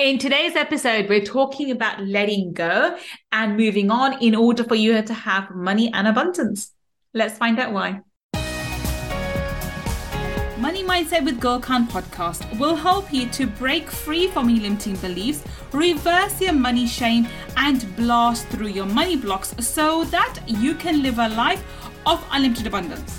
In today's episode, we're talking about letting go and moving on in order for you to have money and abundance. Let's find out why. Money Mindset with Gul Khan podcast will help you to break free from your limiting beliefs, reverse your money shame, and blast through your money blocks so that you can live a life of unlimited abundance.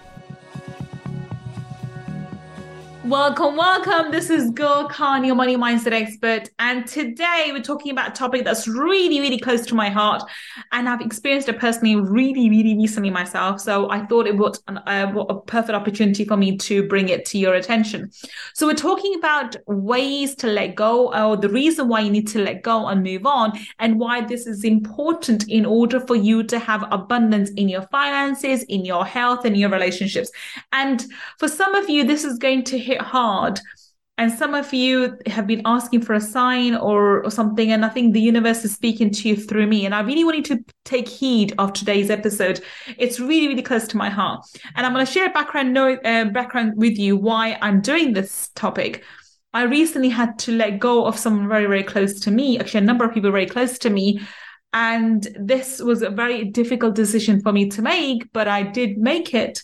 Welcome, welcome. This is Gul Khan, your money mindset expert. And today we're talking about a topic that's really, really close to my heart. And I've experienced it personally really, really recently myself. So I thought it was an, uh, a perfect opportunity for me to bring it to your attention. So we're talking about ways to let go or the reason why you need to let go and move on and why this is important in order for you to have abundance in your finances, in your health, and your relationships. And for some of you, this is going to hit hard and some of you have been asking for a sign or, or something and i think the universe is speaking to you through me and i really wanted to take heed of today's episode. It's really really close to my heart and i'm going to share a background uh, background with you why i'm doing this topic. I recently had to let go of someone very very close to me actually a number of people very close to me and this was a very difficult decision for me to make but i did make it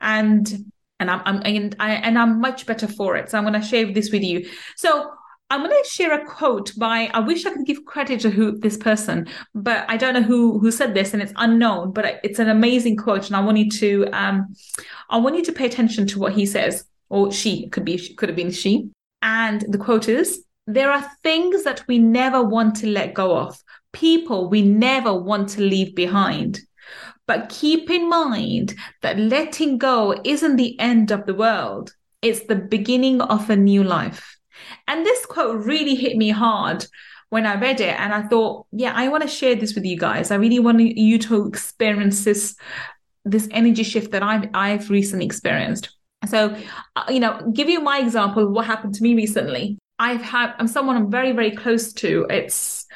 and and I'm, I'm and, I, and I'm much better for it. So I'm going to share this with you. So I'm going to share a quote by. I wish I could give credit to who this person, but I don't know who who said this, and it's unknown. But it's an amazing quote, and I want you to um, I want you to pay attention to what he says, or she could be could have been she. And the quote is: "There are things that we never want to let go of, people we never want to leave behind." But keep in mind that letting go isn't the end of the world, it's the beginning of a new life. And this quote really hit me hard when I read it. And I thought, yeah, I want to share this with you guys. I really want you to experience this, this energy shift that I've, I've recently experienced. So, uh, you know, give you my example of what happened to me recently. I've had, I'm someone I'm very, very close to. It's,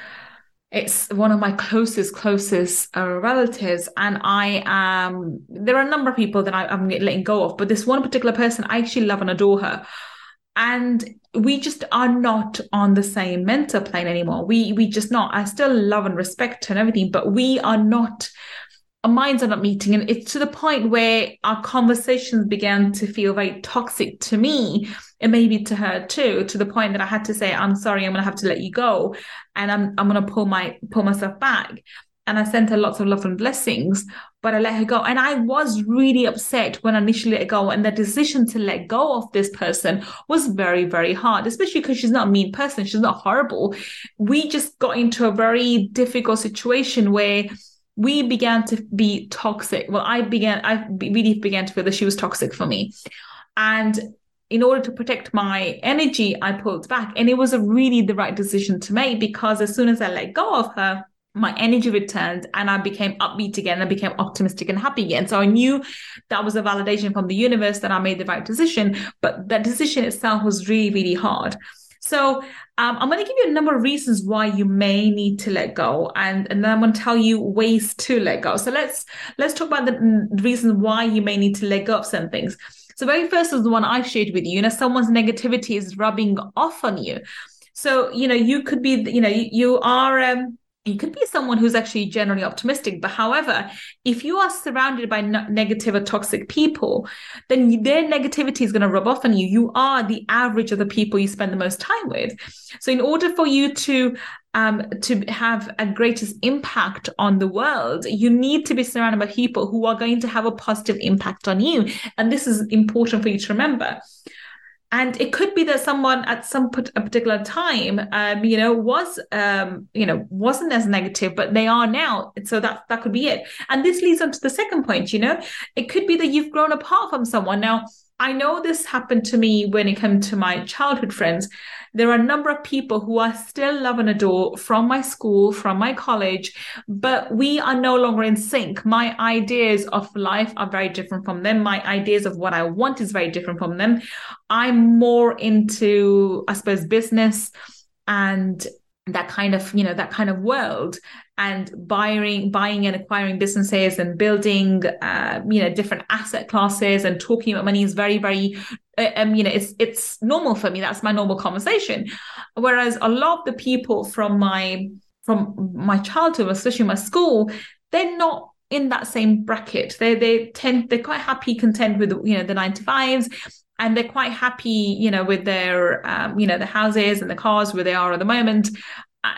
it's one of my closest closest uh, relatives and i am there are a number of people that I, i'm letting go of but this one particular person i actually love and adore her. And we just are not on the same mental plane anymore. We we just not. I still love and respect her and everything but we are not our minds are not meeting. And it's to the point where our conversations began to feel very toxic to me and maybe to her too to the point that i had to say i'm sorry i'm going to have to let you go and i'm, I'm to pull my pull myself back and i sent her lots of love and blessings but i let her go and i was really upset when i initially let go and the decision to let go of this person was very very hard especially because she's not a mean person she's not horrible we just got into a very difficult situation where we began to be toxic. Well, I began, I really began to feel that she was toxic for me. And in order to protect my energy, I pulled back. And it was a really the right decision to make because as soon as I let go of her, my energy returned and I became upbeat again. I became optimistic and happy again. So I knew that was a validation from the universe that I made the right decision. But that decision itself was really, really hard. So um, I'm going to give you a number of reasons why you may need to let go, and and then I'm going to tell you ways to let go. So let's let's talk about the reasons why you may need to let go of some things. So very first is the one I've shared with you. You know, someone's negativity is rubbing off on you. So you know, you could be, you know, you, you are. Um, you could be someone who's actually generally optimistic but however if you are surrounded by negative or toxic people then their negativity is going to rub off on you. You are the average of the people you spend the most time with. So in order for you to um, to have a greatest impact on the world, you need to be surrounded by people who are going to have a positive impact on you. And this is important for you to remember and it could be that someone at some a particular time um, you know was um, you know wasn't as negative but they are now. So that that could be it. And this leads on to the second point you know. It could be that you've grown apart from someone. Now I know this happened to me when it came to my childhood friends. There are a number of people who I still love and adore from my school, from my college, but we are no longer in sync. My ideas of life are very different from them. My ideas of what I want is very different from them. I'm more into, I suppose, business and that kind of you know that kind of world and buying buying and acquiring businesses and building uh, you know different asset classes and talking about money is very very uh, um, you know it's it's normal for me. That's my normal conversation. Whereas a lot of the people from my from my childhood especially my school they're not in that same bracket. They they tend they're quite happy content with you know the 95s and they're quite happy, you know, with their, um, you know, the houses and the cars where they are at the moment.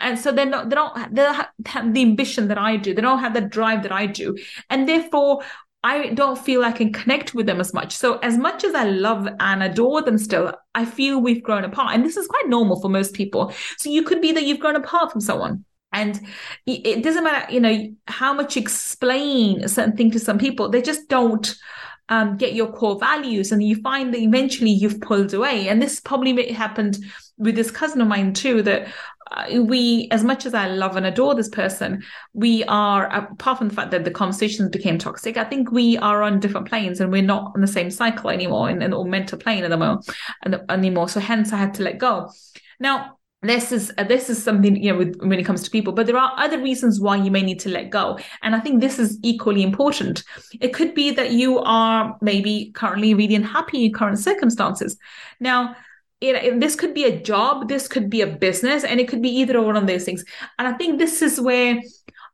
And so they're not, they don't, they don't have the ambition that I do. They don't have the drive that I do. And therefore, I don't feel I can connect with them as much. So as much as I love and adore them still, I feel we've grown apart. And this is quite normal for most people. So you could be that you've grown apart from someone. And it doesn't matter, you know, how much you explain a certain thing to some people, they just don't um, get your core values and you find that eventually you've pulled away and this probably happened with this cousin of mine too that we as much as i love and adore this person we are apart from the fact that the conversations became toxic i think we are on different planes and we're not on the same cycle anymore in, in or mental plane anymore anymore. So hence i had to let go. Now this is uh, this is something you know with, when it comes to people but there are other reasons why you may need to let go. And i think this is equally important. It could be that you are maybe currently really unhappy in current circumstances. Now it, this could be a job this could be a business and it could be either one of those things and i think this is where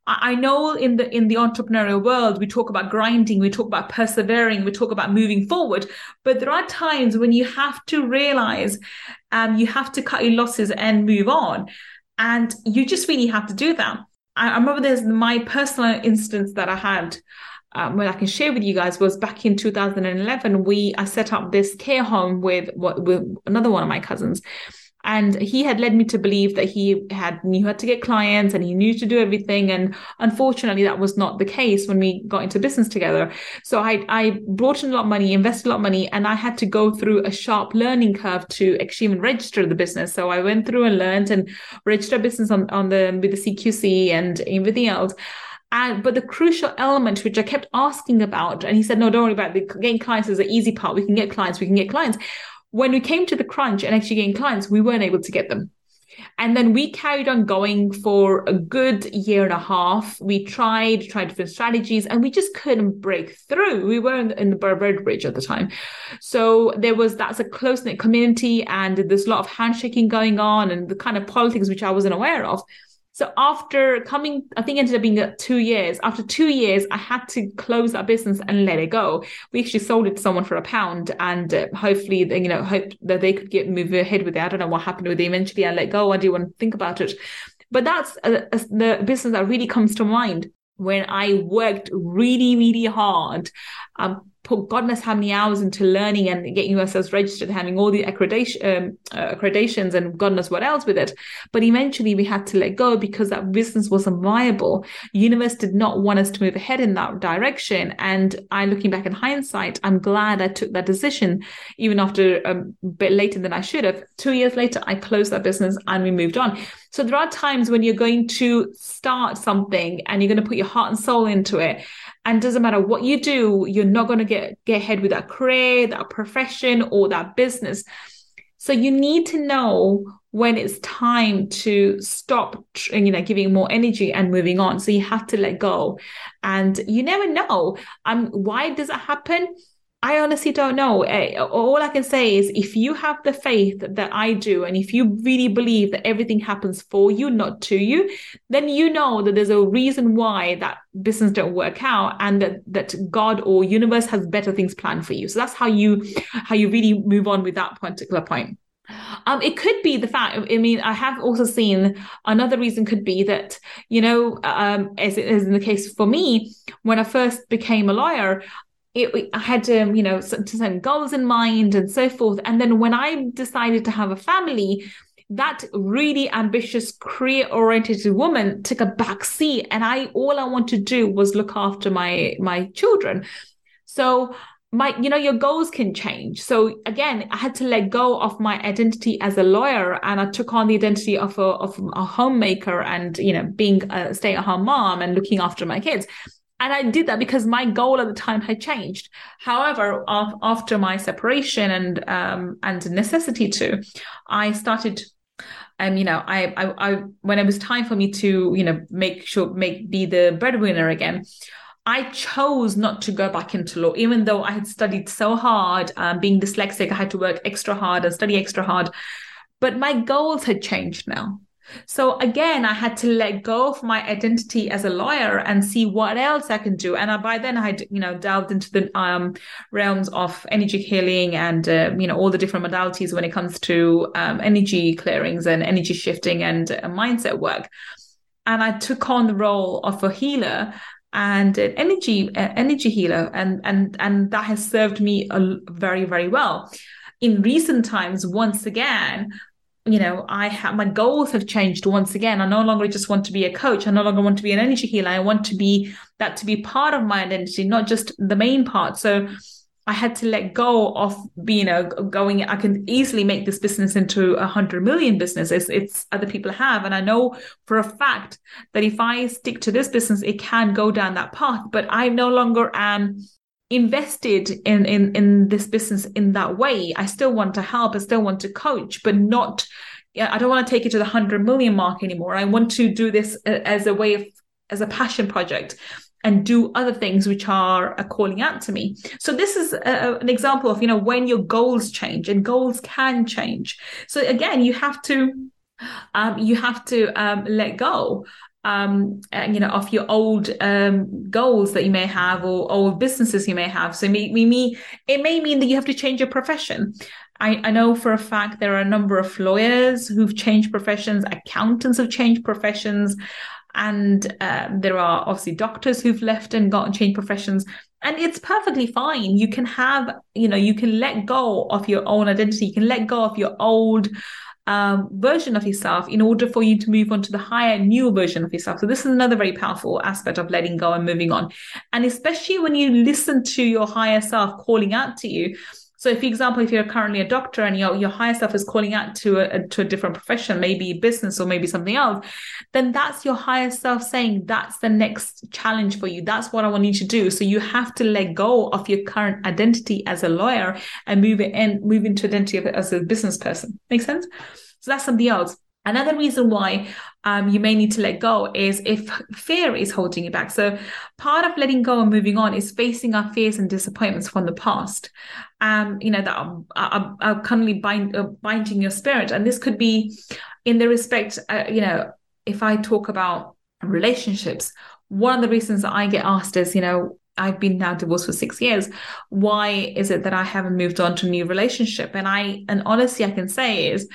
I know in the in the entrepreneurial world we talk about grinding, we talk about persevering, we talk about moving forward, but there are times when you have to realize um, you have to cut your losses and move on, and you just really have to do that. I, I remember there's my personal instance that I had. Um, what I can share with you guys was back in 2011, we I set up this care home with with another one of my cousins, and he had led me to believe that he had knew how to get clients and he knew to do everything. And unfortunately that was not the case when we got into business together. So i i brought in a lot of money invested a lot of money and i had to go through a sharp learning curve to actually even register the business. So i went through and learned and registered business on, on the with the cqc and everything else and, but the crucial element, which I kept asking about, and he said, no, don't worry about it. Getting clients is the easy part. We can get clients. We can get clients when we came to the crunch and actually getting clients, we weren't able to get them. And then we carried on going for a good year and a half. We tried, tried different strategies, and we just couldn't break through. We were in, in the Road Bridge at the time. So there was that's a close knit community, and there's a lot of handshaking going on and the kind of politics which I wasn't aware of. So after coming, I think ended up being two years. After two years, I had to close that business and let it go. We actually sold it to someone for a pound, and uh, hopefully, you know, hope that they could get move ahead with it. I don't know what happened with it. Eventually, I let go. I do want to think about it, but that's a, a, the business that really comes to mind when I worked really, really hard. Um, put God knows how many hours into learning and getting ourselves registered, having all the accreditation, um, uh, accreditations and God knows what else with it. But eventually we had to let go because that business wasn't viable. Universe did not want us to move ahead in that direction. And I, looking back in hindsight, I'm glad I took that decision, even after a bit later than I should have. Two years later, I closed that business and we moved on. So there are times when you're going to start something and you're going to put your heart and soul into it and doesn't matter what you do, you're not going to get, get ahead with that career, that profession, or that business. So you need to know when it's time to stop, you know, giving more energy and moving on. So you have to let go. And you never know. Um, why does it happen? I honestly don't know. All I can say is if you have the faith that I do, and if you really believe that everything happens for you, not to you, then you know that there's a reason why that business don't work out and that, that God or universe has better things planned for you. So that's how you how you really move on with that particular point. Um, it could be the fact. I mean, I have also seen another reason could be that you know, um, as, as in the case for me, when I first became a lawyer, it, I had to, um, you know, certain goals in mind and so forth. And then when I decided to have a family, that really ambitious, career oriented woman took a back seat. And I, all I want to do was look after my, my children. So my you know your goals can change so again i had to let go of my identity as a lawyer and i took on the identity of a of a homemaker and you know being a stay-at-home mom and looking after my kids and i did that because my goal at the time had changed however after my separation and um and necessity to i started um, you know, I, I, I, when it was time for me to, you know, make sure, make be the breadwinner again, I chose not to go back into law, even though I had studied so hard. Um, being dyslexic, I had to work extra hard and study extra hard. But my goals had changed now. So again, I had to let go of my identity as a lawyer and see what else I can do. And I, by then, I had you know delved into the um, realms of energy healing and uh, you know all the different modalities when it comes to um, energy clearings and energy shifting and uh, mindset work. And I took on the role of a healer and an energy uh, energy healer and and and that has served me a, very very well in recent times once again you know i have my goals have changed once again i no longer just want to be a coach i no longer want to be an energy healer i want to be that to be part of my identity not just the main part so I had to let go of you know going. I can easily make this business into a hundred million business. It's, it's other people have, and I know for a fact that if I stick to this business, it can go down that path. But I no longer am invested in in in this business in that way. I still want to help. I still want to coach, but not. I don't want to take it to the hundred million mark anymore. I want to do this uh, as a way of as a passion project and do other things which are, are calling out to me. So this is a, an example of, you know, when your goals change and goals can change. So again, you have to, um, you have to um, let go um, you know, of your old um, goals that you may have or old businesses you may have. So me, me, it may mean that you have to change your profession. I, I know for a fact there are a number of lawyers who've changed professions, accountants have changed professions, and um, there are obviously doctors who've left and gotten changed professions and it's perfectly fine you can have you know you can let go of your own identity you can let go of your old um, version of yourself in order for you to move on to the higher new version of yourself. So this is another very powerful aspect of letting go and moving on. And especially when you listen to your higher self calling out to you so, for example, if you're currently a doctor and your, your higher self is calling out to a, to a different profession, maybe business or maybe something else, then that's your higher self saying that's the next challenge for you. That's what I want you to do. So you have to let go of your current identity as a lawyer and move it and move into identity as a business person. Make sense? So that's something else. Another reason why um, you may need to let go is if fear is holding you back. So, part of letting go and moving on is facing our fears and disappointments from the past. Um, you know that are, are, are currently bind, uh, binding your spirit, and this could be in the respect. Uh, you know, if I talk about relationships, one of the reasons that I get asked is, you know, I've been now divorced for six years. Why is it that I haven't moved on to a new relationship? And I, and honestly, I can say is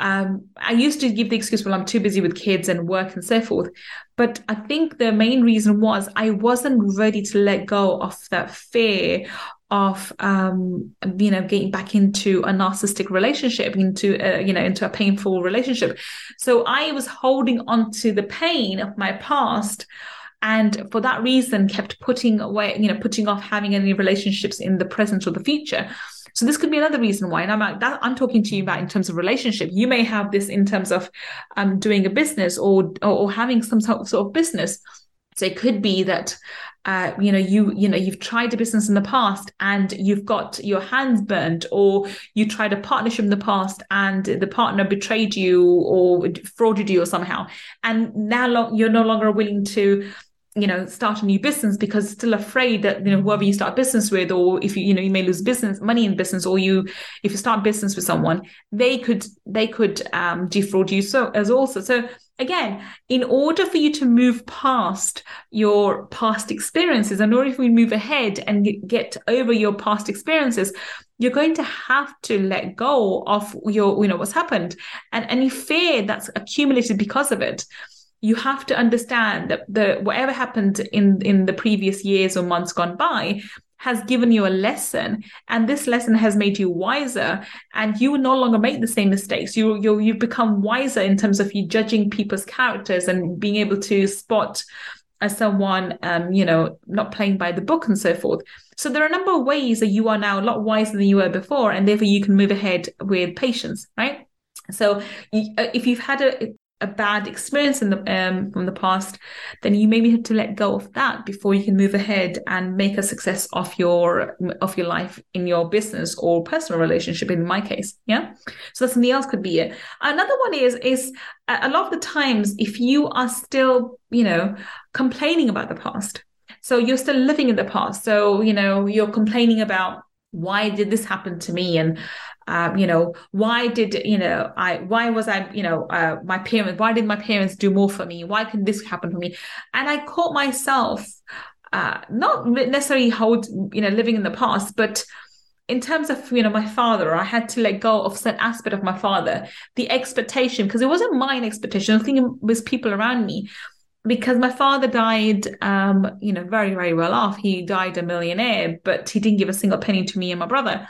um, I used to give the excuse, well, I'm too busy with kids and work and so forth. But I think the main reason was I wasn't ready to let go of that fear of um you know getting back into a narcissistic relationship into a, you know into a painful relationship so i was holding on to the pain of my past and for that reason kept putting away you know putting off having any relationships in the present or the future so this could be another reason why. And I'm that I'm talking to you about in terms of relationship. You may have this in terms of um, doing a business or, or, or having some sort of, sort of business. So it could be that uh, you know you you know you've tried a business in the past and you've got your hands burnt or you tried a partnership in the past and the partner betrayed you or frauded you or somehow and now lo- you're no longer willing to you know start a new business because still afraid that you know whoever you start business with or if you you know you may lose business money in business or you if you start business with someone they could they could um, defraud you. So as also so again in order for you to move past your past experiences and order if we move ahead and get over your past experiences you're going to have to let go of your you know what's happened. And any fear that's accumulated because of it you have to understand that the whatever happened in in the previous years or months gone by has given you a lesson and this lesson has made you wiser and you will no longer make the same mistakes you you you've become wiser in terms of you judging people's characters and being able to spot as someone, um, you know, not playing by the book and so forth. So there are a number of ways that you are now a lot wiser than you were before, and therefore you can move ahead with patience, right? So uh, if you've had a, a bad experience in the um, from the past, then you maybe have to let go of that before you can move ahead and make a success of your of your life in your business or personal relationship. In my case, yeah. So that's something else could be it. Another one is is a lot of the times if you are still you know complaining about the past, so you're still living in the past. So you know you're complaining about why did this happen to me and um, you know why did you know i why was i you know uh, my parents why did my parents do more for me? Why can this happen for me? And i caught myself uh, not necessarily hold you know living in the past but in terms of you know my father i had to let go of certain aspect of my father the expectation because it wasn't my expectation i think it was people around me because my father died um you know very very well off. He died a millionaire but he didn't give a single penny to me and my brother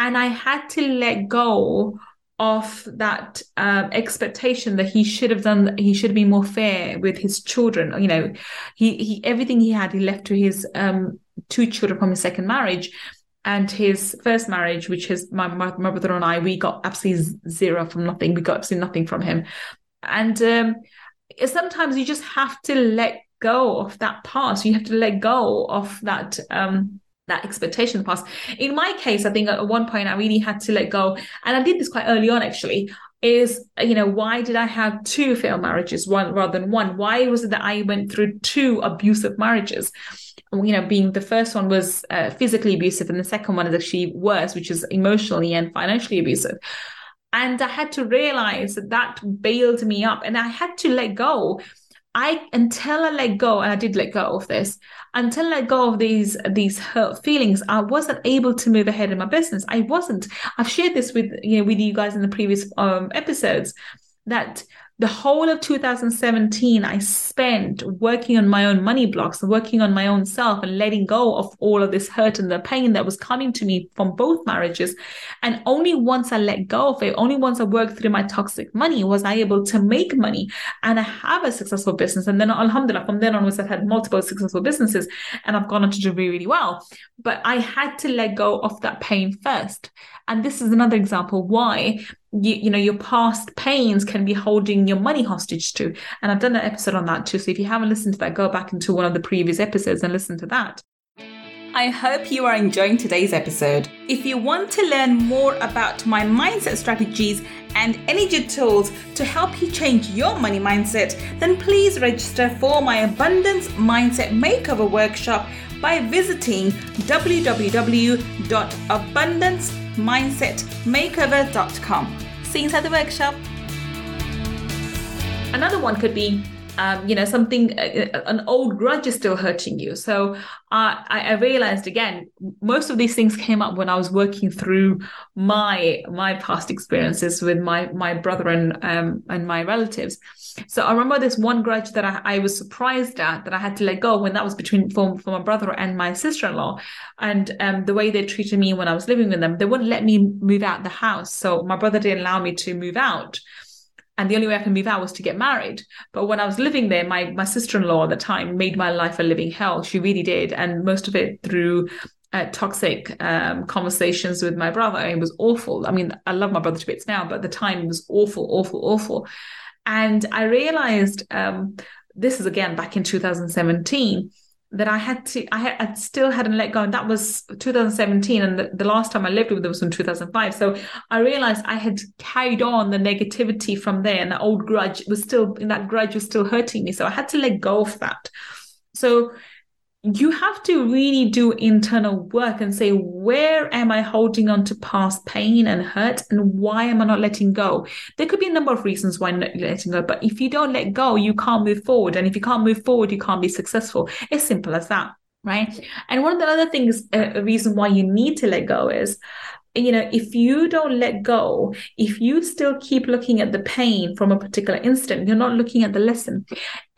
and I had to let go of that um, expectation that he should have done he should be more fair with his children. You know he he everything he had he left to his um, two children from his second marriage and his first marriage which is my, my, my brother and i we got absolutely zero from nothing. We got absolutely nothing from him. And um, sometimes you just have to let go of that past. You have to let go of that um, that expectation past. In my case, I think at one point I really had to let go, and I did this quite early on actually. Is you know why did I have two failed marriages, one rather than one? Why was it that I went through two abusive marriages? You know, being the first one was uh, physically abusive, and the second one is actually worse, which is emotionally and financially abusive. And I had to realize that that bailed me up, and I had to let go I until I let go, and I did let go of this, until I let go of these these hurt feelings, I wasn't able to move ahead in my business. I wasn't. I've shared this with you know with you guys in the previous um, episodes that the whole of 2017 i spent working on my own money blocks working on my own self and letting go of all of this hurt and the pain that was coming to me from both marriages. And only once i let go of it only once i worked through my toxic money was i able to make money and i have a successful business. And then alhamdulillah from then onwards i've had multiple successful businesses and i've gone on to do really, really well. But i had to let go of that pain first. And this is another example why you, you know your past pains can be holding your money hostage to and i've done an episode on that too so if you haven't listened to that go back into one of the previous episodes and listen to that I hope you are enjoying today's episode. If you want to learn more about my mindset strategies and energy tools to help you change your money mindset, then please register for my Abundance Mindset Makeover Workshop by visiting www.abundancemindsetmakeover.com. See you inside the workshop. Another one could be um, you know something uh, uh, an old grudge is still hurting you. So I, I, realized again most of these things came up when i was working through my my past experiences with my my brother and um, and my relatives. So i remember this one grudge that I, I was surprised at that i had to let go when that was between for, for my brother and my sister-in-law. And um, the way they treated me when i was living with them they wouldn't let me move out the house. So my brother didn't allow me to move out and the only way I can move out was to get married. But when I was living there, my my sister in law at the time made my life a living hell. She really did, and most of it through uh, toxic um, conversations with my brother. It was awful. I mean, I love my brother to bits now, but at the time it was awful, awful, awful. And I realized um, this is again back in 2017 that I had to, I, had, I still hadn't let go. And that was 2017. And the, the, last time I lived with them was in 2005. So I realized I had carried on the negativity from there and the old grudge was still, and that grudge was still hurting me. So I had to let go of that. So you have to really do internal work and say, where am I holding on to past pain and hurt? And why am I not letting go? There could be a number of reasons why not letting go, but if you don't let go, you can't move forward. And if you can't move forward, you can't be successful. It's simple as that. Right. And one of the other things, uh, a reason why you need to let go is you know, if you don't let go, if you still keep looking at the pain from a particular incident, you're not looking at the lesson.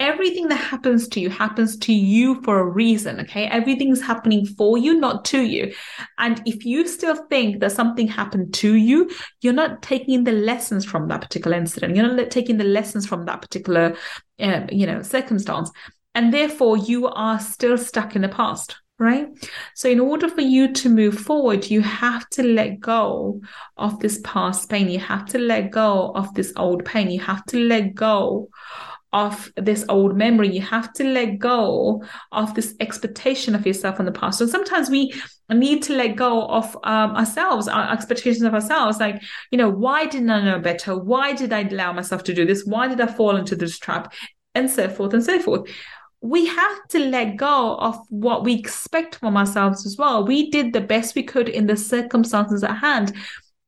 Everything that happens to you happens to you for a reason. Okay. Everything's happening for you, not to you. And if you still think that something happened to you, you're not taking the lessons from that particular incident. You're not taking the lessons from that particular, uh, you know, circumstance And therefore, you are still stuck in the past right? So, in order for you to move forward, you have to let go of this past pain. You have to let go of this old pain. You have to let go of this old memory. You have to let go of this expectation of yourself in the past. And sometimes we need to let go of um, ourselves, our expectations of ourselves. Like, you know, why didn't I know better? Why did I allow myself to do this? Why did I fall into this trap? And so forth and so forth we have to let go of what we expect from ourselves as well. We did the best we could in the circumstances at hand.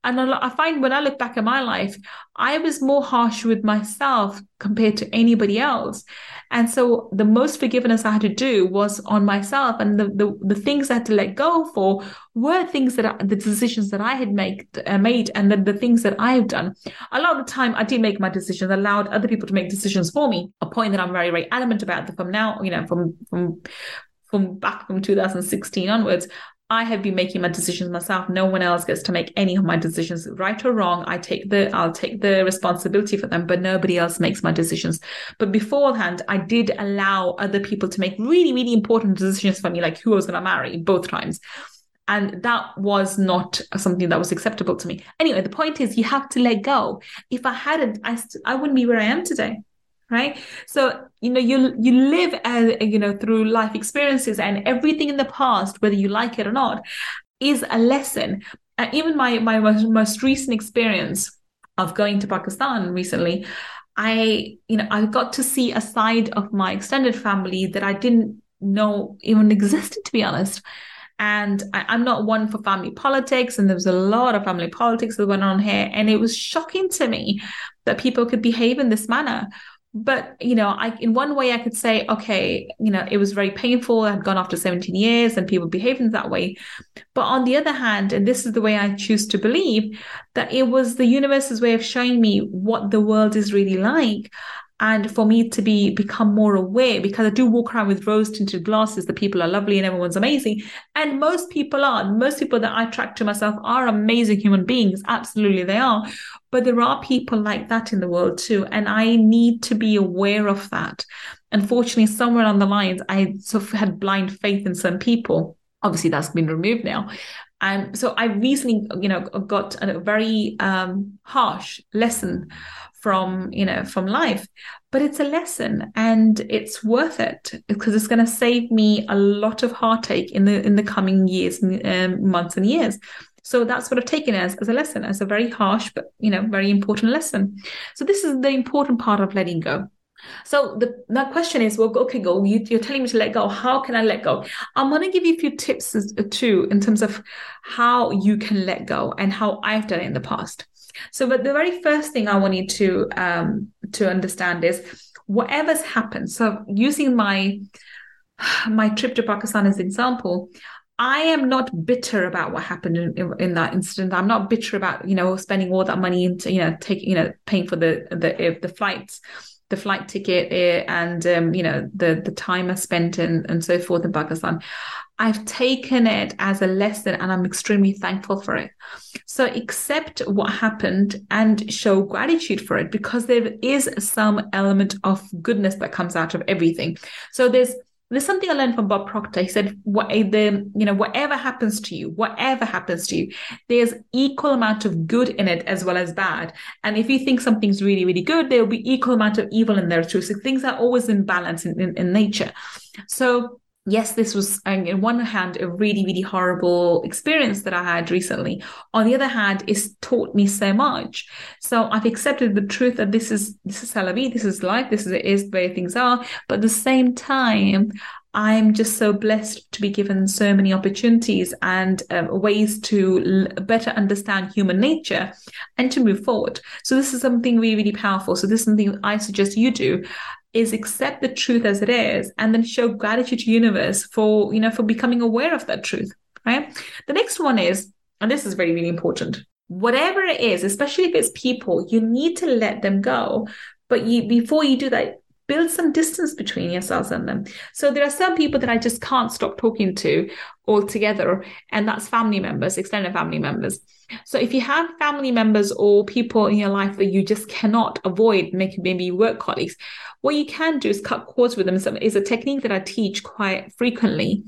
And I find when I look back at my life, I was more harsh with myself compared to anybody else. And so the most forgiveness I had to do was on myself. And the, the, the things I had to let go for were things that I, the decisions that I had make, uh, made and the, the things that I've done. A lot of the time, I did make my decisions, allowed other people to make decisions for me, a point that I'm very, very adamant about that from now, you know, from, from, from back from 2016 onwards, I have been making my decisions myself. No one else gets to make any of my decisions, right or wrong. I take the I'll take the responsibility for them, but nobody else makes my decisions. But beforehand, I did allow other people to make really, really important decisions for me, like who I was going to marry both times. And that was not something that was acceptable to me. Anyway, the point is, you have to let go. If I hadn't, I st- I wouldn't be where I am today right? So you know you you live as you know through life experiences and everything in the past whether you like it or not is a lesson. And even my my most, most recent experience of going to pakistan recently i you know i got to see a side of my extended family that i didn't know even existed to be honest. And I, am not one for family politics, and there was a lot of family politics that went on here. And it was shocking to me that people could behave in this manner but you know i in one way i could say okay you know it was very painful i had gone after 17 years and people behaving that way but on the other hand and this is the way i choose to believe that it was the universe's way of showing me what the world is really like and for me to be become more aware because I do walk around with rose tinted glasses. The people are lovely and everyone's amazing, and most people are. Most people that I attract to myself are amazing human beings. Absolutely, they are. But there are people like that in the world too, and I need to be aware of that. Unfortunately, somewhere on the lines, I sort of had blind faith in some people. Obviously, that's been removed now. And so I recently, you know, got a very um, harsh lesson from you know from life but it's a lesson and it's worth it because it's going to save me a lot of heartache in the in the coming years um, months and years so that's what I've taken as as a lesson, as a very harsh but you know very important lesson. So this is the important part of letting go. So the that question is, well, okay, go. You, are telling me to let go. How can I let go? I'm going to give you a few tips as, uh, too in terms of how you can let go and how I've done it in the past. So, but the very first thing I want you to um, to understand is whatever's happened. So, using my my trip to Pakistan as an example, I am not bitter about what happened in, in, that incident. I'm not bitter about you know spending all that money into you know taking you know paying for the the the flights, the flight ticket, eh, and um, you know the the time I spent and and so forth in Pakistan. I've taken it as a lesson and I'm extremely thankful for it. So accept what happened and show gratitude for it because there is some element of goodness that comes out of everything. So there's there's something I learned from Bob Proctor. He said, "What the you know, whatever happens to you, whatever happens to you, there's equal amount of good in it as well as bad. And if you think something's really, really good, there will be equal amount of evil in there too. So things are always in balance in, in, in nature. So yes, this was, on one hand, a really, really horrible experience that I had recently. On the other hand, it's taught me so much. So I've accepted the truth that this is, this is c'est la vie, this is life, this is, is the way things are. But at the same time, I'm just so blessed to be given so many opportunities and um, ways to l- better understand human nature and to move forward. So this is something really, really powerful. So this is something I suggest you do is accept the truth as it is and then show gratitude to universe for you know for becoming aware of that truth right? The next one is and this is very really important whatever it is especially if it's people you need to let them go. But you before you do that build some distance between yourselves and them. So there are some people that i just can't stop talking to altogether, and that's family members, extended family members. So if you have family members or people in your life that you just cannot avoid, maybe work colleagues, what you can do is cut cords with them. So it's a technique that I teach quite frequently.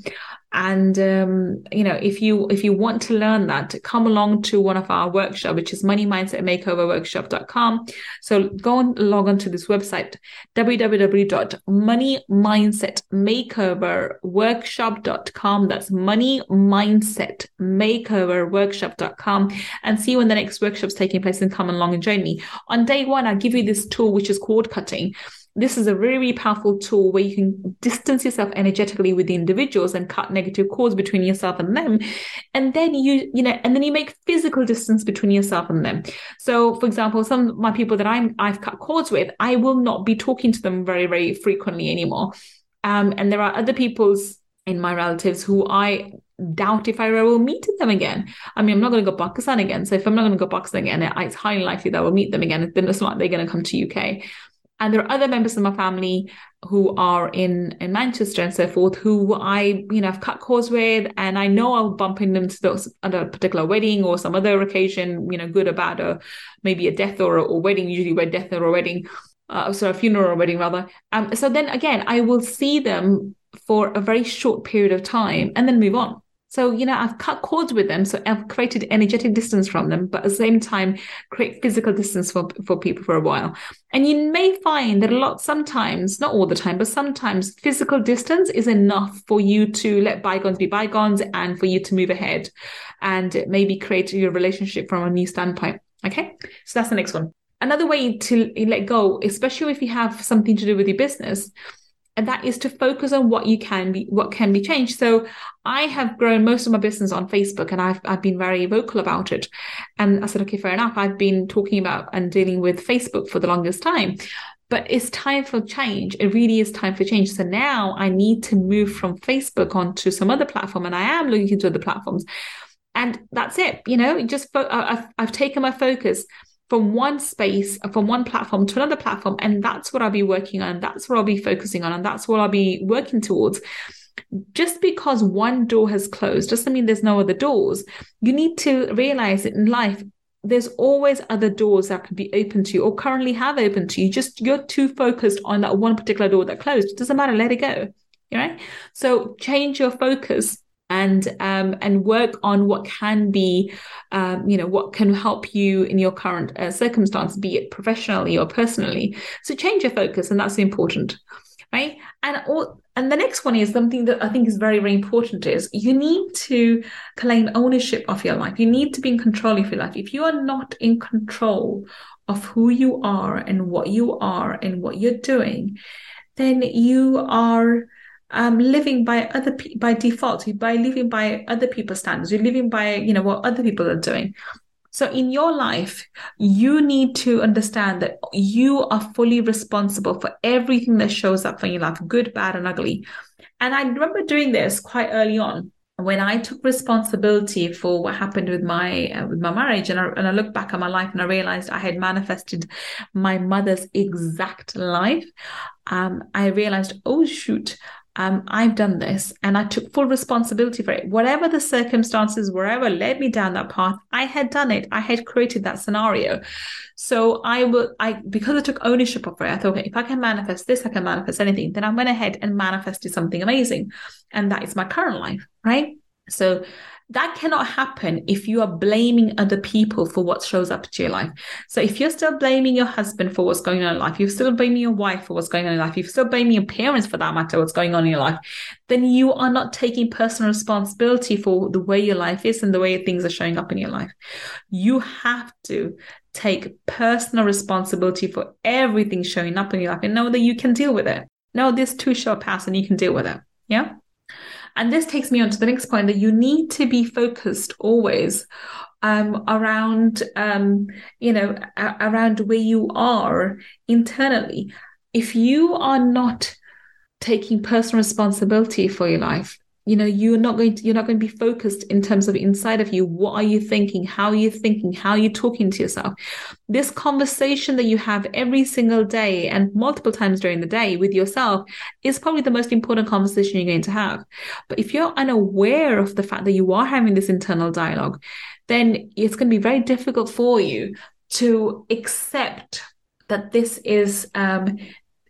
And um, you know if you if you want to learn that come along to one of our workshop which is money mindset makeover workshop.com so go and log on to this website www.moneymindsetmakeoverworkshop.com that's money mindset makeover workshop.com and see when the next workshop's taking place and come along and join me. On day one i give you this tool which is cord cutting this is a very powerful tool where you can distance yourself energetically with the individuals and cut negative cords between yourself and them. And then you, you know, and then you make physical distance between yourself and them. So, for example, some of my people that I'm, I've cut cords with, I will not be talking to them very, very frequently anymore. Um, and there are other people's in my relatives who I doubt if I will meet them again. I mean, I'm not going to go Pakistan again. So if I'm not going to go Pakistan again, it's highly likely that I will meet them again. Then it's not they're going to come to UK and there are other members of my family who are in in Manchester and so forth who I you know have cut cords with. And I know I'll bump into them those at a particular wedding or some other occasion you know good or bad or maybe a death or a wedding usually we're death or a wedding uh, so a funeral or a wedding rather. Um so then again I will see them for a very short period of time and then move on so, you know, I've cut cords with them. So I've created energetic distance from them, but at the same time, create physical distance for, for people for a while. And you may find that a lot, sometimes, not all the time, but sometimes physical distance is enough for you to let bygones be bygones and for you to move ahead and maybe create your relationship from a new standpoint. Okay. So that's the next one. Another way to let go, especially if you have something to do with your business, and that is to focus on what you can be what can be changed. So i have grown most of my business on facebook and i've, I've been very vocal about it. And i said okay fair enough. I've been talking about and dealing with facebook for the longest time. But it's time for change. It really is time for change. So now i need to move from facebook onto some other platform and i am looking into other platforms. And that's it. You know just fo- I've, I've taken my focus from one space, from one platform to another platform. And that's what I'll be working on. That's what I'll be focusing on. And that's what I'll be working towards. Just because one door has closed doesn't mean there's no other doors. You need to realize that in life, there's always other doors that can be open to you or currently have open to you. Just you're too focused on that one particular door that closed. It doesn't matter, let it go. Right? So change your focus and um, and work on what can be, um, you know, what can help you in your current uh, circumstance, be it professionally or personally. So change your focus, and that's important, right? And all, and the next one is something that I think is very very important is you need to claim ownership of your life. You need to be in control of your life. If you are not in control of who you are and what you are and what you're doing, then you are um, living by other pe- by default, by living by other people's standards. You're living by you know what other people are doing. So in your life, you need to understand that you are fully responsible for everything that shows up in your life, good, bad, and ugly. And I remember doing this quite early on when I took responsibility for what happened with my uh, with my marriage, and I, and I looked back at my life and I realized I had manifested my mother's exact life. Um, I realized, oh shoot, um, I've done this and I took full responsibility for it. Whatever the circumstances, wherever led me down that path, I had done it. I had created that scenario. So I will, I, because I took ownership of it, I thought, okay, if I can manifest this, I can manifest anything. Then I went ahead and manifested something amazing. And that is my current life, right? So that cannot happen if you are blaming other people for what shows up to your life. So if you're still blaming your husband for what's going on in life, you're still blaming your wife for what's going on in life, you're still blaming your parents for that matter, what's going on in your life, then you are not taking personal responsibility for the way your life is and the way things are showing up in your life. You have to take personal responsibility for everything showing up in your life and know that you can deal with it. Know this too shall pass and you can deal with it. Yeah. And this takes me on to the next point that you need to be focused always um, around, um, you know, a- around where you are internally. If you are not taking personal responsibility for your life, you know you're not going to you're not going to be focused in terms of inside of you. What are you thinking? How are you thinking? How are you talking to yourself? This conversation that you have every single day and multiple times during the day with yourself is probably the most important conversation you're going to have. But if you're unaware of the fact that you are having this internal dialogue then it's going to be very difficult for you to accept that this is um,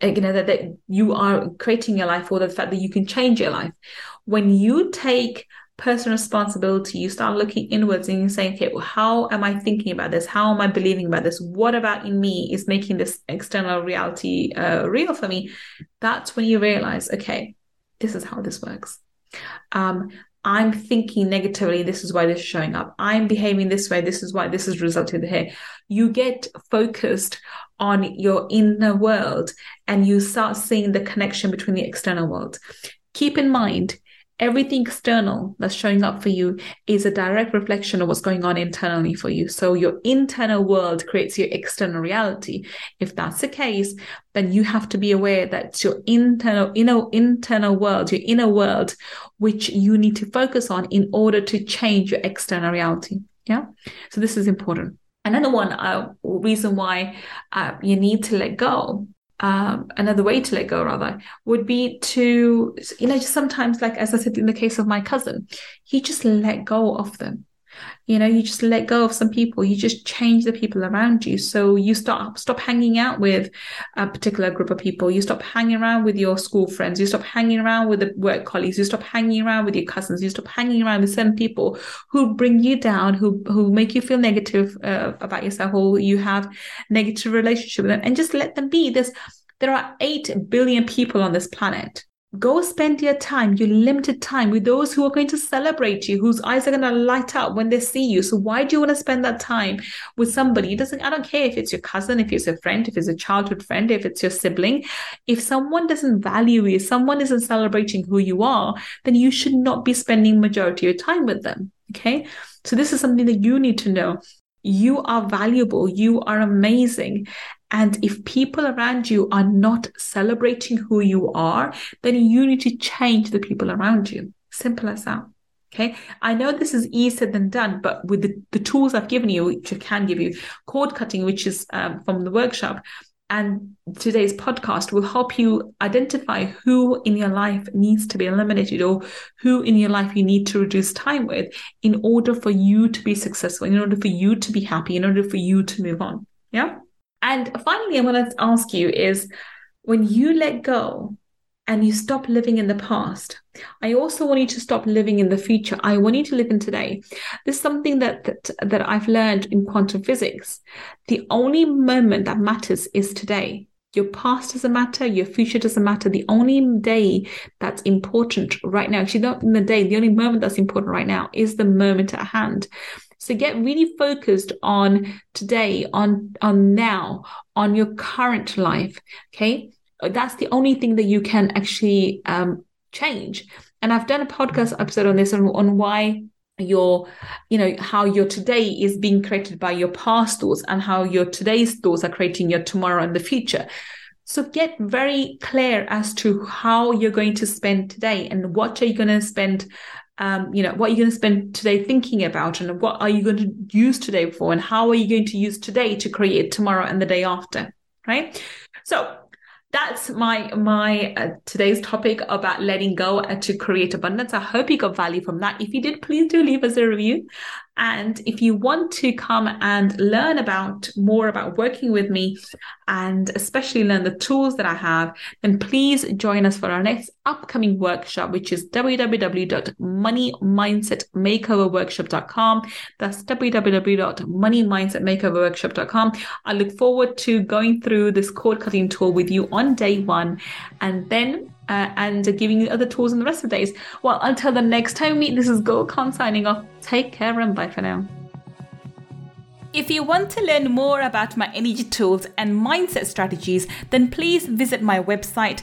you know that, that you are creating your life or the fact that you can change your life when you take personal responsibility you start looking inwards and you're saying okay well how am i thinking about this? How am i believing about this? What about in me is making this external reality uh, real for me? That's when you realize okay this is how this works. Um, i'm thinking negatively. This is why this is showing up. I'm behaving this way. This is why this is resulted here. You get focused on your inner world and you start seeing the connection between the external world. Keep in mind everything external that's showing up for you is a direct reflection of what's going on internally for you. So your internal world creates your external reality. If that's the case, then you have to be aware that your internal, inner, internal world, your inner world, which you need to focus on in order to change your external reality. Yeah. So this is important. Another one, uh, reason why uh, you need to let go um, another way to let go rather would be to you know sometimes like as i said in the case of my cousin he just let go of them you know you just let go of some people. You just change the people around you. So you stop stop hanging out with a particular group of people. You stop hanging around with your school friends. You stop hanging around with the work colleagues. You stop hanging around with your cousins. You stop hanging around with certain people who bring you down who who make you feel negative uh, about yourself or you have negative relationship with them. And just let them be. There's there are 8 billion people on this planet Go spend your time, your limited time with those who are going to celebrate you, whose eyes are going to light up when they see you. So why do you want to spend that time with somebody? It doesn't, I don't care if it's your cousin, if it's a friend, if it's a childhood friend, if it's your sibling. If someone doesn't value you, someone isn't celebrating who you are, then you should not be spending majority of your time with them. Okay. So this is something that you need to know. You are valuable. You are amazing. And if people around you are not celebrating who you are, then you need to change the people around you. Simple as that. Okay. I know this is easier than done, but with the, the tools I've given you, which I can give you, cord cutting, which is um, from the workshop, and today's podcast will help you identify who in your life needs to be eliminated or who in your life you need to reduce time with in order for you to be successful, in order for you to be happy, in order for you to move on. Yeah. And finally, I want to ask you is when you let go and you stop living in the past, I also want you to stop living in the future. I want you to live in today. This is something that, that, that I've learned in quantum physics. The only moment that matters is today. Your past doesn't matter. Your future doesn't matter. The only day that's important right now, actually not in the day, the only moment that's important right now is the moment at hand. So get really focused on today, on, on now, on your current life. Okay. That's the only thing that you can actually um, change. And I've done a podcast episode on this on, on why your you know how your today is being created by your past thoughts and how your today's thoughts are creating your tomorrow and the future so get very clear as to how you're going to spend today and what are you going to spend um, you know, what are you going to spend today thinking about and what are you going to use today for and how are you going to use today to create tomorrow and the day after, right? So that's my my uh, today's topic about letting go to create abundance. I hope you got value from that. If you did, please do leave us a review. And if you want to come and learn about more about working with me and especially learn the tools that I have, then please join us for our next upcoming workshop, which is www.moneymindsetmakeoverworkshop.com. That's www.moneymindsetmakeoverworkshop.com. I look forward to going through this cord cutting tool with you on day one and then uh, and giving you other tools in the rest of the days. Well, until the next time we meet, this is Khan signing off. Take care and bye for now. If you want to learn more about my energy tools and mindset strategies, then please visit my website